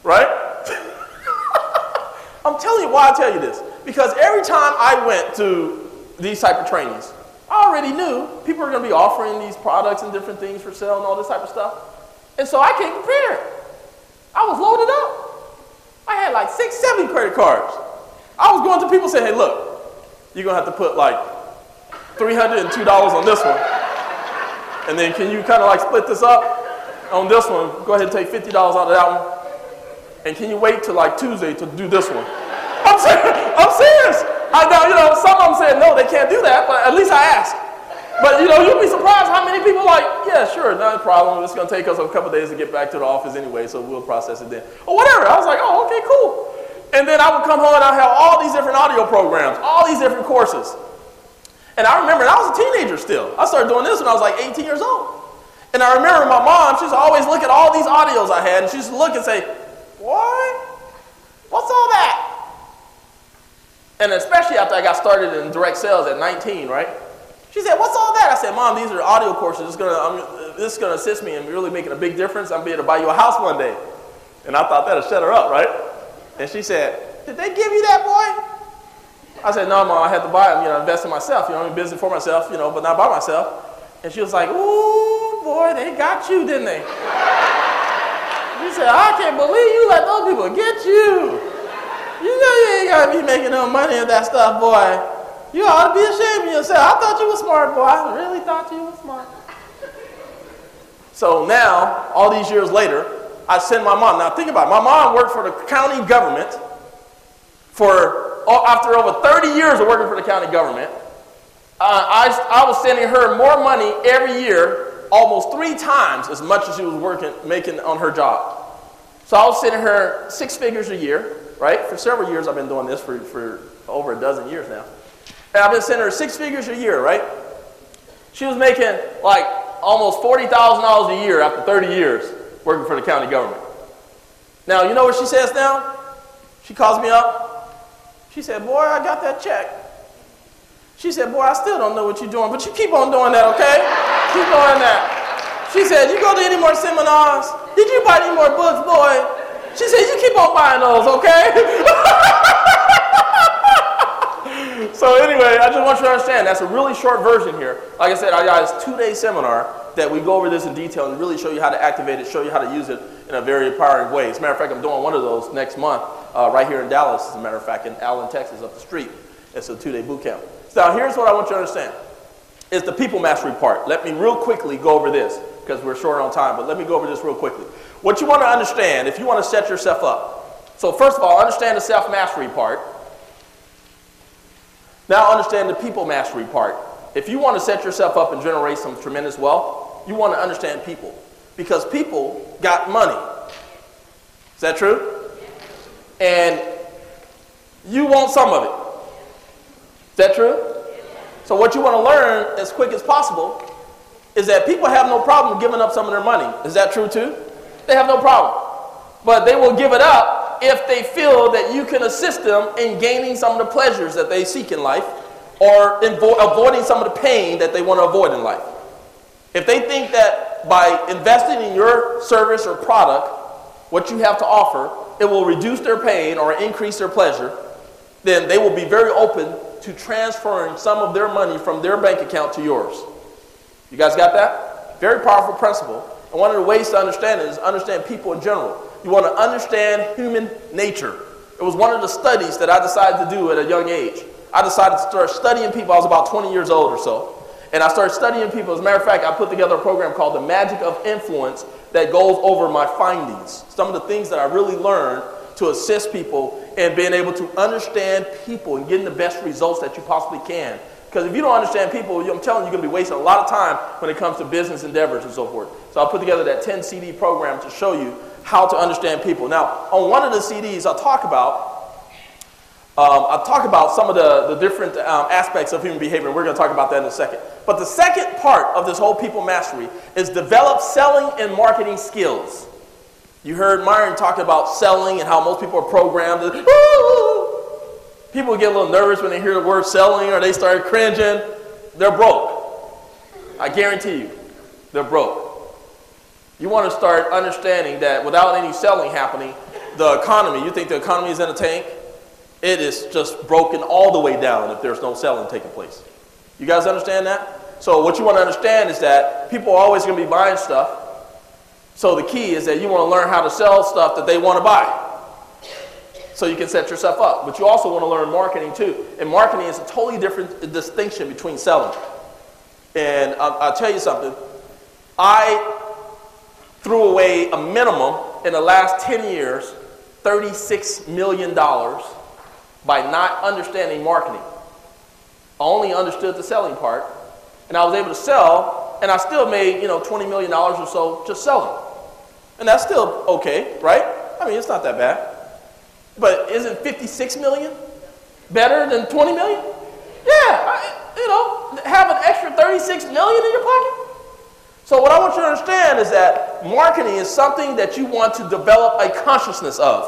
right? [laughs] I'm telling you why I tell you this. Because every time I went to these type of trainings, I already knew people are going to be offering these products and different things for sale and all this type of stuff. And so I came prepared. I was loaded up. I had like six, seven credit cards. I was going to people saying, hey, look, you're going to have to put like $302 on this one. And then can you kind of like split this up? On this one, go ahead and take $50 out of that one. And can you wait till like Tuesday to do this one? I'm serious. I'm serious. I know, you know, some of them said no, they can't do that, but at least I asked. But you know, you'll be surprised how many people like, yeah, sure, not a problem. It's gonna take us a couple days to get back to the office anyway, so we'll process it then. Or whatever. I was like, oh, okay, cool. And then I would come home and I'd have all these different audio programs, all these different courses. And I remember, and I was a teenager still. I started doing this when I was like 18 years old. And I remember my mom, she always look at all these audios I had, and she look and say, What? What's all that? And especially after I got started in direct sales at 19, right? She said, What's all that? I said, Mom, these are audio courses. It's gonna, I'm, this is going to assist me in really making a big difference. I'm be able to buy you a house one day. And I thought that'd shut her up, right? And she said, Did they give you that, boy? I said, no, mom, I had to buy them, you know, invest in myself. You know, I'm in business for myself, you know, but not by myself. And she was like, ooh, boy, they got you, didn't they? She said, I can't believe you let those people get you. You know you ain't got to be making no money with that stuff, boy. You ought to be ashamed of yourself. I thought you were smart, boy. I really thought you were smart. So now, all these years later, I send my mom. Now think about it. My mom worked for the county government for after over 30 years of working for the county government, uh, I, I was sending her more money every year, almost three times as much as she was working, making on her job. So I was sending her six figures a year, right? For several years, I've been doing this for, for over a dozen years now. And I've been sending her six figures a year, right? She was making like almost $40,000 a year after 30 years working for the county government. Now, you know what she says now? She calls me up. She said, Boy, I got that check. She said, Boy, I still don't know what you're doing, but you keep on doing that, okay? keep doing that. She said, You go to any more seminars? Did you buy any more books, boy? She said, You keep on buying those, okay? [laughs] so, anyway, I just want you to understand that's a really short version here. Like I said, I got this two day seminar that we go over this in detail and really show you how to activate it, show you how to use it in a very empowering way. As a matter of fact, I'm doing one of those next month uh, right here in Dallas, as a matter of fact, in Allen, Texas, up the street. It's a two-day boot camp. So now here's what I want you to understand. Is the people mastery part. Let me real quickly go over this because we're short on time, but let me go over this real quickly. What you want to understand, if you want to set yourself up. So first of all, understand the self-mastery part. Now understand the people mastery part. If you want to set yourself up and generate some tremendous wealth, you want to understand people. Because people got money. Is that true? and you want some of it. Is that true? So, what you want to learn as quick as possible is that people have no problem giving up some of their money. Is that true too? They have no problem. But they will give it up if they feel that you can assist them in gaining some of the pleasures that they seek in life or avoiding some of the pain that they want to avoid in life. If they think that by investing in your service or product, what you have to offer it will reduce their pain or increase their pleasure, then they will be very open to transferring some of their money from their bank account to yours. You guys got that? Very powerful principle. And one of the ways to understand it is understand people in general. You want to understand human nature. It was one of the studies that I decided to do at a young age. I decided to start studying people. I was about 20 years old or so. And I started studying people. As a matter of fact, I put together a program called The Magic of Influence that goes over my findings, some of the things that I really learned to assist people in being able to understand people and getting the best results that you possibly can. Because if you don't understand people, I'm telling you, you're going to be wasting a lot of time when it comes to business endeavors and so forth. So I put together that 10 CD program to show you how to understand people. Now, on one of the CDs, I'll talk about um, I'll talk about some of the, the different um, aspects of human behavior, we're going to talk about that in a second. But the second part of this whole people mastery is develop selling and marketing skills. You heard Myron talk about selling and how most people are programmed. People get a little nervous when they hear the word selling or they start cringing. They're broke. I guarantee you, they're broke. You want to start understanding that without any selling happening, the economy, you think the economy is in a tank? It is just broken all the way down if there's no selling taking place. You guys understand that? So, what you want to understand is that people are always going to be buying stuff. So, the key is that you want to learn how to sell stuff that they want to buy. So, you can set yourself up. But you also want to learn marketing too. And marketing is a totally different distinction between selling. And I'll, I'll tell you something. I threw away a minimum in the last 10 years $36 million by not understanding marketing. I only understood the selling part, and I was able to sell, and I still made, you know, $20 million or so just selling. And that's still okay, right? I mean, it's not that bad. But isn't 56 million better than 20 million? Yeah, I, you know, have an extra 36 million in your pocket. So what I want you to understand is that marketing is something that you want to develop a consciousness of.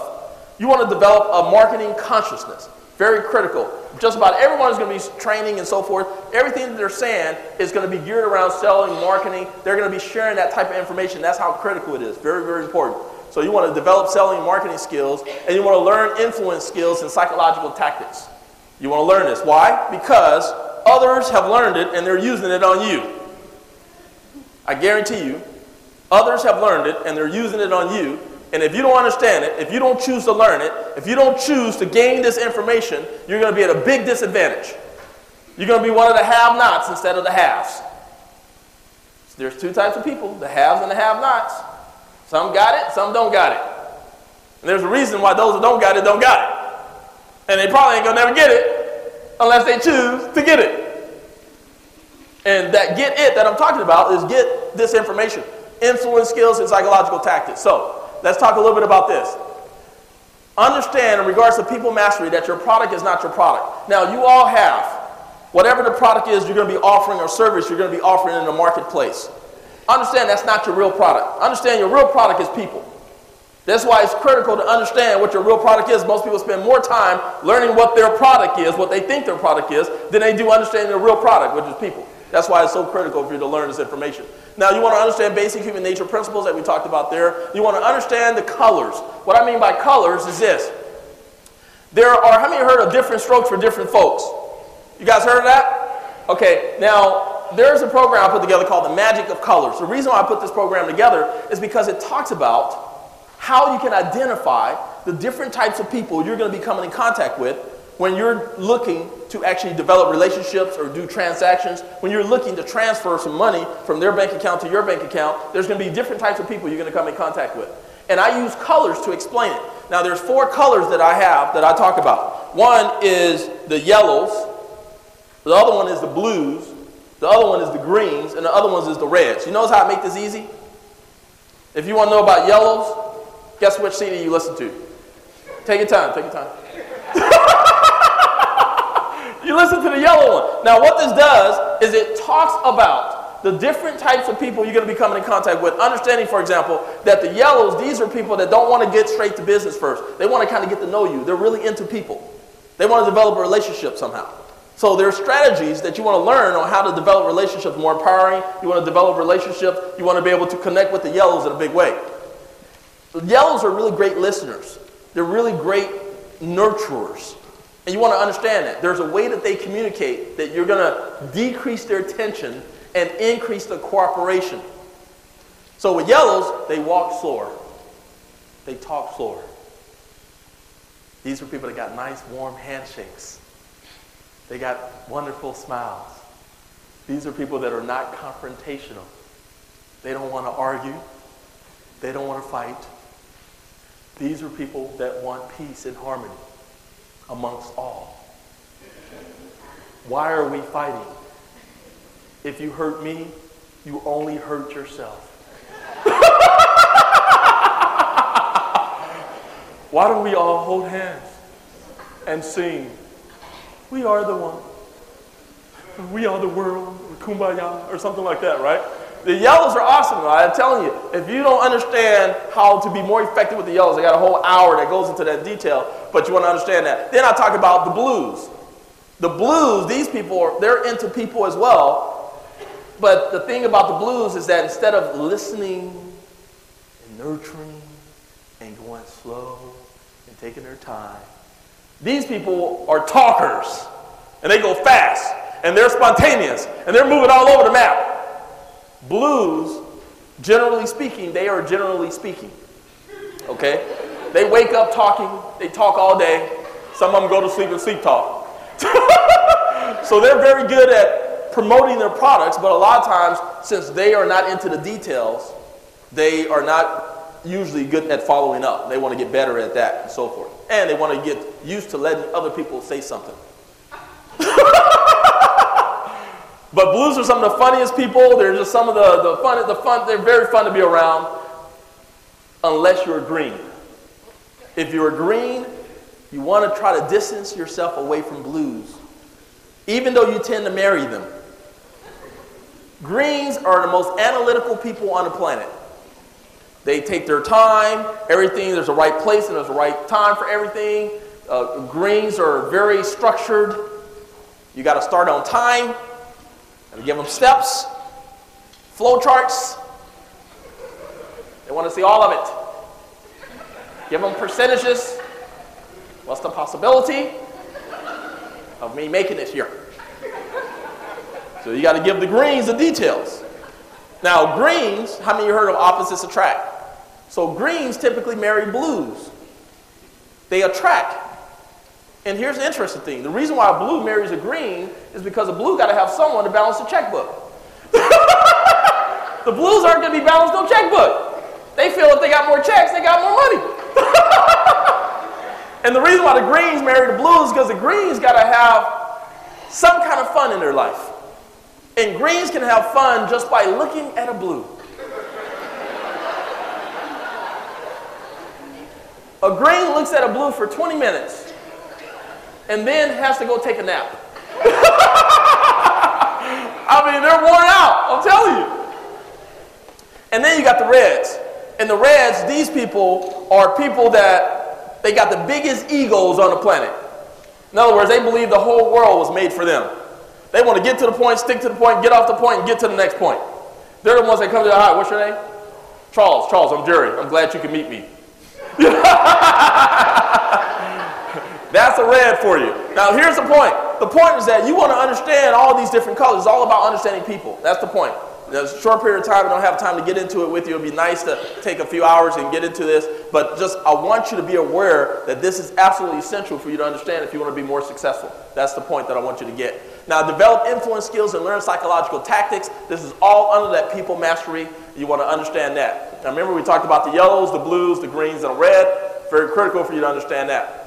You want to develop a marketing consciousness. Very critical. Just about everyone is going to be training and so forth. Everything they're saying is going to be geared around selling, marketing. They're going to be sharing that type of information. That's how critical it is. Very, very important. So you want to develop selling and marketing skills, and you want to learn influence skills and psychological tactics. You want to learn this. Why? Because others have learned it and they're using it on you. I guarantee you, others have learned it and they're using it on you, and if you don't understand it, if you don't choose to learn it, if you don't choose to gain this information, you're going to be at a big disadvantage. You're going to be one of the have nots instead of the haves. There's two types of people the haves and the have nots. Some got it, some don't got it. And there's a reason why those that don't got it don't got it. And they probably ain't going to never get it unless they choose to get it. And that get it that I'm talking about is get this information influence skills and psychological tactics. So, Let's talk a little bit about this. Understand, in regards to people mastery, that your product is not your product. Now, you all have whatever the product is you're going to be offering or service you're going to be offering in the marketplace. Understand that's not your real product. Understand your real product is people. That's why it's critical to understand what your real product is. Most people spend more time learning what their product is, what they think their product is, than they do understanding their real product, which is people. That's why it's so critical for you to learn this information. Now, you want to understand basic human nature principles that we talked about there. You want to understand the colors. What I mean by colors is this. There are, how many heard of different strokes for different folks? You guys heard of that? Okay, now there's a program I put together called The Magic of Colors. The reason why I put this program together is because it talks about how you can identify the different types of people you're going to be coming in contact with when you're looking to actually develop relationships or do transactions, when you're looking to transfer some money from their bank account to your bank account, there's going to be different types of people you're going to come in contact with. And I use colors to explain it. Now, there's four colors that I have that I talk about. One is the yellows, the other one is the blues, the other one is the greens, and the other one is the reds. You notice how I make this easy? If you want to know about yellows, guess which CD you listen to? Take your time, take your time. You listen to the yellow one. Now, what this does is it talks about the different types of people you're going to be coming in contact with. Understanding, for example, that the yellows, these are people that don't want to get straight to business first. They want to kind of get to know you. They're really into people. They want to develop a relationship somehow. So there are strategies that you want to learn on how to develop relationships more empowering. You want to develop relationships. You want to be able to connect with the yellows in a big way. The yellows are really great listeners. They're really great nurturers. And you want to understand that. There's a way that they communicate that you're going to decrease their tension and increase the cooperation. So with yellows, they walk slower. They talk slower. These are people that got nice, warm handshakes. They got wonderful smiles. These are people that are not confrontational. They don't want to argue. They don't want to fight. These are people that want peace and harmony amongst all. Why are we fighting? If you hurt me, you only hurt yourself. [laughs] Why don't we all hold hands and sing? We are the one. We are the world, kumbaya, or something like that, right? The yellows are awesome. Though. I'm telling you, if you don't understand how to be more effective with the yellows, I got a whole hour that goes into that detail, but you want to understand that. Then I talk about the blues. The blues, these people, they're into people as well. But the thing about the blues is that instead of listening and nurturing and going slow and taking their time, these people are talkers and they go fast and they're spontaneous and they're moving all over the map. Blues, generally speaking, they are generally speaking. Okay? They wake up talking, they talk all day. Some of them go to sleep and sleep talk. [laughs] so they're very good at promoting their products, but a lot of times, since they are not into the details, they are not usually good at following up. They want to get better at that and so forth. And they want to get used to letting other people say something. [laughs] But blues are some of the funniest people. They're just some of the, the fun, the fun, they're very fun to be around unless you're green. If you're green, you want to try to distance yourself away from blues, even though you tend to marry them. Greens are the most analytical people on the planet. They take their time, everything, there's a right place and there's a right time for everything. Uh, greens are very structured. You got to start on time. And give them steps, flow charts. They want to see all of it. Give them percentages. What's the possibility of me making it here? So you got to give the greens the details. Now, greens, how many of you heard of opposites attract? So greens typically marry blues. They attract. And here's the interesting thing. The reason why a blue marries a green is because a blue got to have someone to balance the checkbook. [laughs] the blues aren't going to be balanced no checkbook. They feel if they got more checks, they got more money. [laughs] and the reason why the greens marry the blues is because the greens got to have some kind of fun in their life. And greens can have fun just by looking at a blue. A green looks at a blue for 20 minutes and then has to go take a nap. [laughs] I mean, they're worn out, I'm telling you. And then you got the Reds. And the Reds, these people are people that they got the biggest egos on the planet. In other words, they believe the whole world was made for them. They want to get to the point, stick to the point, get off the point, and get to the next point. They're the ones that come to the high. What's your name? Charles. Charles, I'm Jerry. I'm glad you can meet me. [laughs] That's a red for you. Now, here's the point. The point is that you want to understand all these different colors. It's all about understanding people. That's the point. There's a short period of time. I don't have time to get into it with you. It'd be nice to take a few hours and get into this. But just, I want you to be aware that this is absolutely essential for you to understand if you want to be more successful. That's the point that I want you to get. Now, develop influence skills and learn psychological tactics. This is all under that people mastery. You want to understand that. Now, remember, we talked about the yellows, the blues, the greens, and the red. Very critical for you to understand that.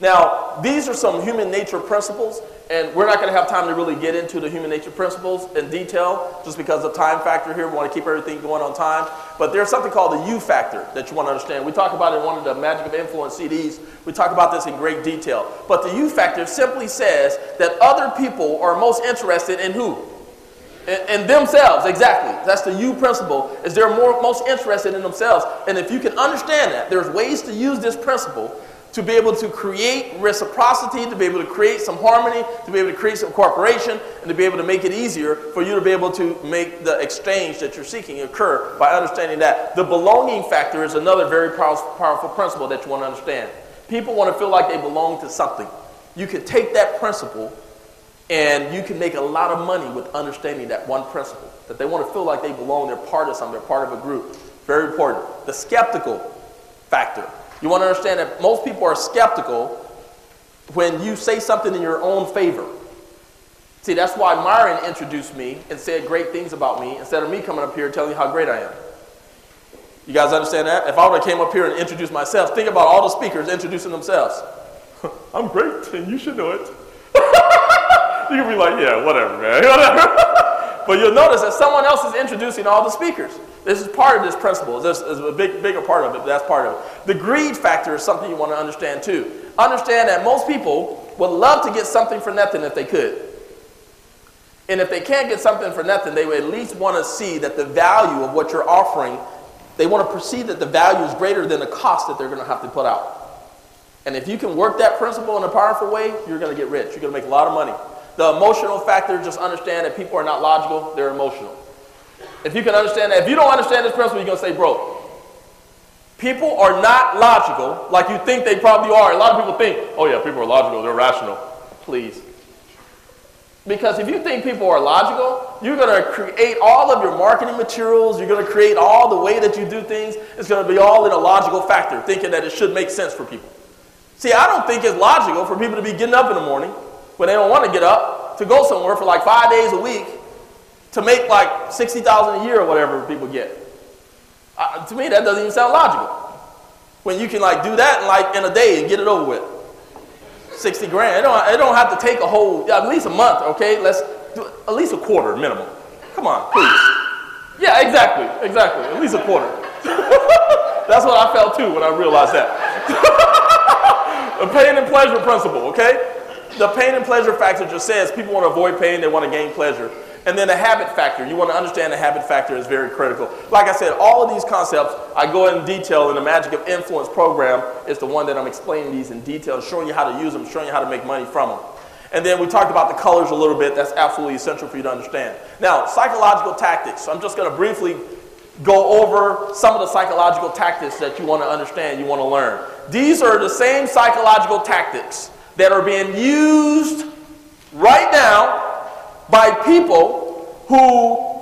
Now, these are some human nature principles, and we're not going to have time to really get into the human nature principles in detail just because of time factor here. We want to keep everything going on time. But there's something called the U factor that you want to understand. We talk about it in one of the Magic of Influence CDs. We talk about this in great detail. But the U factor simply says that other people are most interested in who? In, themselves, exactly. That's the U principle, is they're more, most interested in themselves. And if you can understand that, there's ways to use this principle to be able to create reciprocity, to be able to create some harmony, to be able to create some cooperation, and to be able to make it easier for you to be able to make the exchange that you're seeking occur by understanding that. The belonging factor is another very powerful principle that you want to understand. People want to feel like they belong to something. You can take that principle and you can make a lot of money with understanding that one principle. That they want to feel like they belong, they're part of something, they're part of a group. Very important. The skeptical factor. You want to understand that most people are skeptical when you say something in your own favor. See, that's why Myron introduced me and said great things about me instead of me coming up here telling you how great I am. You guys understand that? If I would have came up here and introduced myself, think about all the speakers introducing themselves. [laughs] I'm great, and you should know it. [laughs] you can be like, yeah, whatever, man, [laughs] whatever. But you'll notice that someone else is introducing all the speakers. This is part of this principle. This is a big, bigger part of it, that's part of it. The greed factor is something you want to understand too. Understand that most people would love to get something for nothing if they could. And if they can't get something for nothing, they would at least want to see that the value of what you're offering, they want to perceive that the value is greater than the cost that they're going to have to put out. And if you can work that principle in a powerful way, you're going to get rich. You're going to make a lot of money. The emotional factor, just understand that people are not logical, they're emotional. If you can understand that, if you don't understand this principle, you're going to say, bro, people are not logical like you think they probably are. A lot of people think, oh yeah, people are logical, they're rational. Please. Because if you think people are logical, you're going to create all of your marketing materials, you're going to create all the way that you do things. It's going to be all in a logical factor, thinking that it should make sense for people. See, I don't think it's logical for people to be getting up in the morning when they don't want to get up to go somewhere for like five days a week to make like 60000 a year or whatever people get. Uh, to me, that doesn't even sound logical. When you can like do that in like in a day and get it over with. 60 grand. It don't, it don't have to take a whole, at least a month, okay? Let's do at least a quarter minimum. Come on, please. Yeah, exactly, exactly. At least a quarter. [laughs] That's what I felt too when I realized that. [laughs] the pain and pleasure principle, okay? The pain and pleasure factor just says people want to avoid pain, they want to gain pleasure. And then the habit factor, you want to understand the habit factor is very critical. Like I said, all of these concepts I go in detail in the Magic of Influence program. Is the one that I'm explaining these in detail, showing you how to use them, showing you how to make money from them. And then we talked about the colors a little bit. That's absolutely essential for you to understand. Now, psychological tactics. I'm just going to briefly go over some of the psychological tactics that you want to understand, you want to learn. These are the same psychological tactics that are being used right now by people who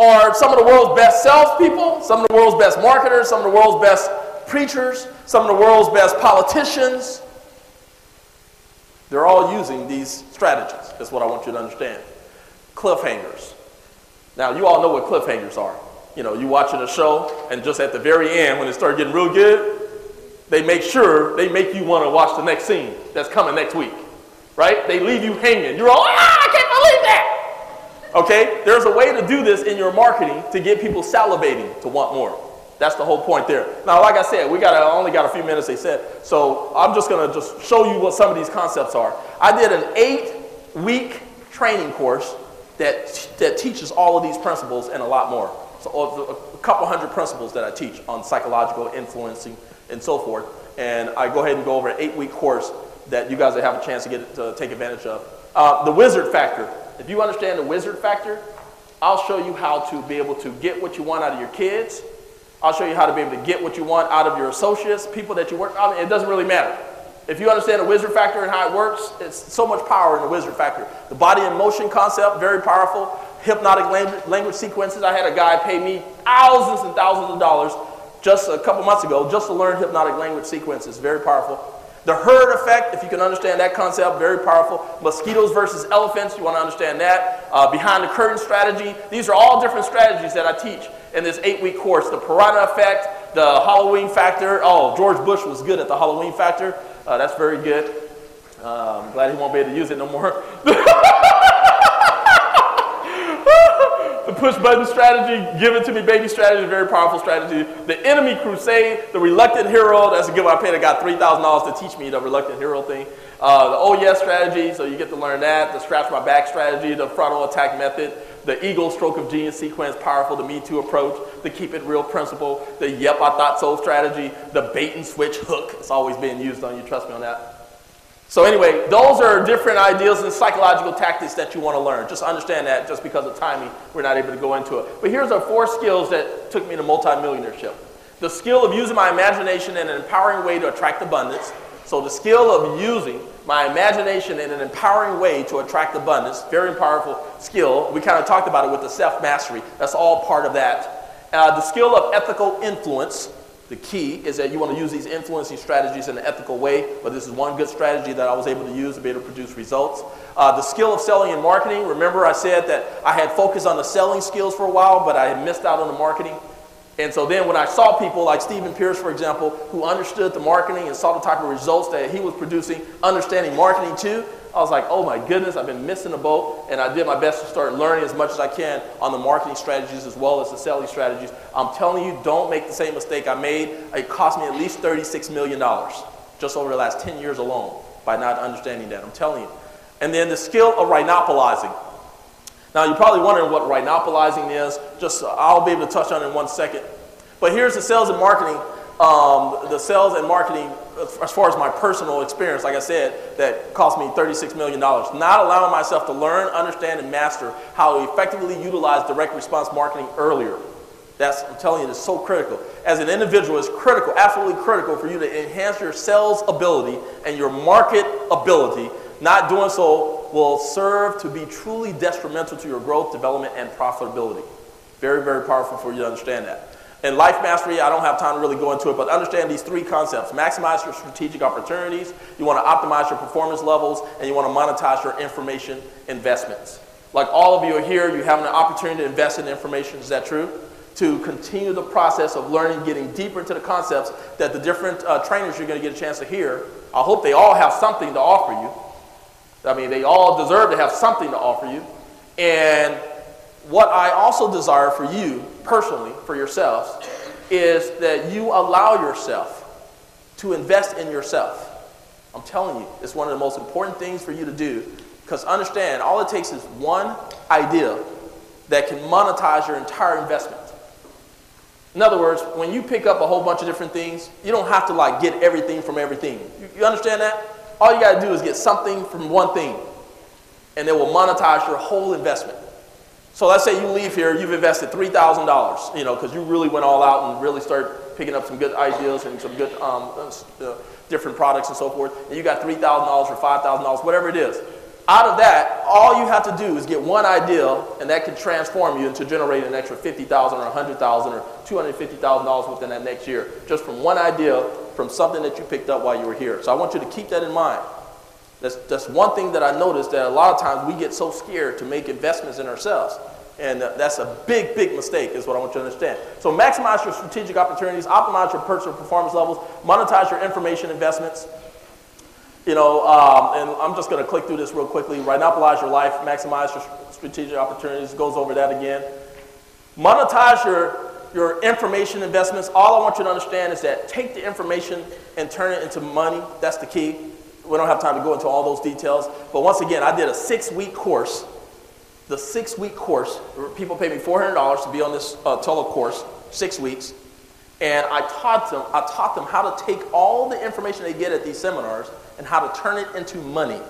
are some of the world's best salespeople, some of the world's best marketers, some of the world's best preachers, some of the world's best politicians. They're all using these strategies. That's what I want you to understand. Cliffhangers. Now, you all know what cliffhangers are. You know, you watching a show, and just at the very end, when it starts getting real good, they make sure they make you want to watch the next scene that's coming next week, right? They leave you hanging. You're all, ah, I can't believe that. Okay, there's a way to do this in your marketing to get people salivating to want more. That's the whole point there. Now, like I said, we got only got a few minutes. They said, so I'm just going to just show you what some of these concepts are. I did an eight-week training course that that teaches all of these principles and a lot more. So a couple hundred principles that I teach on psychological influencing and so forth. And I go ahead and go over an eight week course that you guys will have a chance to get to take advantage of. Uh, the wizard factor. If you understand the wizard factor, I'll show you how to be able to get what you want out of your kids. I'll show you how to be able to get what you want out of your associates, people that you work. Mean, it doesn't really matter. If you understand the wizard factor and how it works, it's so much power in the wizard factor. The body in motion concept, very powerful. Hypnotic language, language sequences. I had a guy pay me thousands and thousands of dollars just a couple months ago just to learn hypnotic language sequences. Very powerful. The herd effect, if you can understand that concept, very powerful. Mosquitoes versus elephants, you want to understand that. Uh, behind the curtain strategy, these are all different strategies that I teach in this eight week course. The piranha effect, the Halloween factor. Oh, George Bush was good at the Halloween factor. Uh, that's very good. Uh, I'm glad he won't be able to use it no more. [laughs] the push button strategy, give it to me baby strategy, very powerful strategy. The enemy crusade, the reluctant hero, that's a one. I paid a guy $3,000 to teach me the reluctant hero thing. Uh, the oh yes strategy, so you get to learn that. The scratch my back strategy, the frontal attack method, the eagle stroke of genius sequence, powerful, the me too approach, the keep it real principle, the yep I thought so strategy, the bait and switch hook. It's always being used on you, trust me on that. So anyway, those are different ideas and psychological tactics that you want to learn. Just understand that just because of timing, we're not able to go into it. But here's our four skills that took me to multimillionaireship. The skill of using my imagination in an empowering way to attract abundance. So the skill of using my imagination in an empowering way to attract abundance, very powerful skill. We kind of talked about it with the self-mastery. That's all part of that. Uh, the skill of ethical influence. The key is that you want to use these influencing strategies in an ethical way, but this is one good strategy that I was able to use to be able to produce results. Uh, the skill of selling and marketing. Remember, I said that I had focused on the selling skills for a while, but I had missed out on the marketing. And so then when I saw people like Stephen Pierce, for example, who understood the marketing and saw the type of results that he was producing, understanding marketing too, I was like, oh my goodness, I've been missing the boat. And I did my best to start learning as much as I can on the marketing strategies as well as the selling strategies. I'm telling you, don't make the same mistake I made. It cost me at least $36 million just over the last 10 years alone by not understanding that. I'm telling you. And then the skill of rhinopolizing. Now, you're probably wondering what rhinopolizing is. Just uh, I'll be able to touch on it in one second. But here's the sales and marketing, um, the sales and marketing, as far as my personal experience, like I said, that cost me $36 million. Not allowing myself to learn, understand, and master how to effectively utilize direct response marketing earlier. That's, I'm telling you, it's so critical. As an individual, it's critical, absolutely critical for you to enhance your sales ability and your market ability. Not doing so will serve to be truly detrimental to your growth, development, and profitability. Very, very powerful for you to understand that. In life mastery, I don't have time to really go into it, but understand these three concepts. Maximize your strategic opportunities, you want to optimize your performance levels, and you want to monetize your information investments. Like all of you are here, you have an opportunity to invest in information. Is that true? To continue the process of learning, getting deeper into the concepts that the different uh, trainers you're going to get a chance to hear. I hope they all have something to offer you. I mean, they all deserve to have something to offer you. And what I also desire for you personally, for yourselves, is that you allow yourself to invest in yourself. I'm telling you, it's one of the most important things for you to do because understand, all it takes is one idea that can monetize your entire investment. In other words, when you pick up a whole bunch of different things, you don't have to like get everything from everything. You, you understand that? All you got to do is get something from one thing, and it will monetize your whole investment. So let's say you leave here, you've invested $3,000, you know, because you really went all out and really started picking up some good ideas and some good um, uh, different products and so forth, and you got $3,000 or $5,000, whatever it is. Out of that, all you have to do is get one idea, and that can transform you into generating an extra 50,000 or 100,000 or $250,000 within that next year, just from one idea from something that you picked up while you were here. So I want you to keep that in mind. That's, that's one thing that I noticed that a lot of times we get so scared to make investments in ourselves. And uh, that's a big, big mistake, is what I want you to understand. So maximize your strategic opportunities, optimize your personal performance levels, monetize your information investments. You know, um, and I'm just going to click through this real quickly. Rhinopolize your life, maximize your strategic opportunities, goes over that again. Monetize your, your information investments. All I want you to understand is that take the information and turn it into money. That's the key. We don't have time to go into all those details. But once again, I did a six week course. The six week course, people pay me $400 to be on this uh, tele course, six weeks. And I taught them, I taught them how to take all the information they get at these seminars and how to turn it into money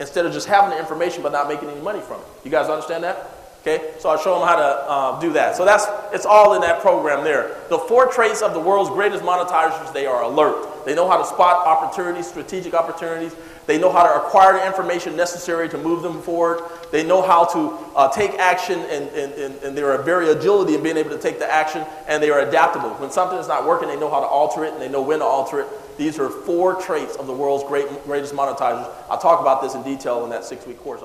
instead of just having the information but not making any money from it. You guys understand that? Okay, so I show them how to uh, do that. So that's it's all in that program there. The four traits of the world's greatest monetizers: they are alert. They know how to spot opportunities, strategic opportunities. They know how to acquire the information necessary to move them forward. They know how to uh, take action, and, and, and, and they are very agility in being able to take the action, and they are adaptable. When something is not working, they know how to alter it, and they know when to alter it. These are four traits of the world's great, greatest monetizers. I'll talk about this in detail in that six-week course.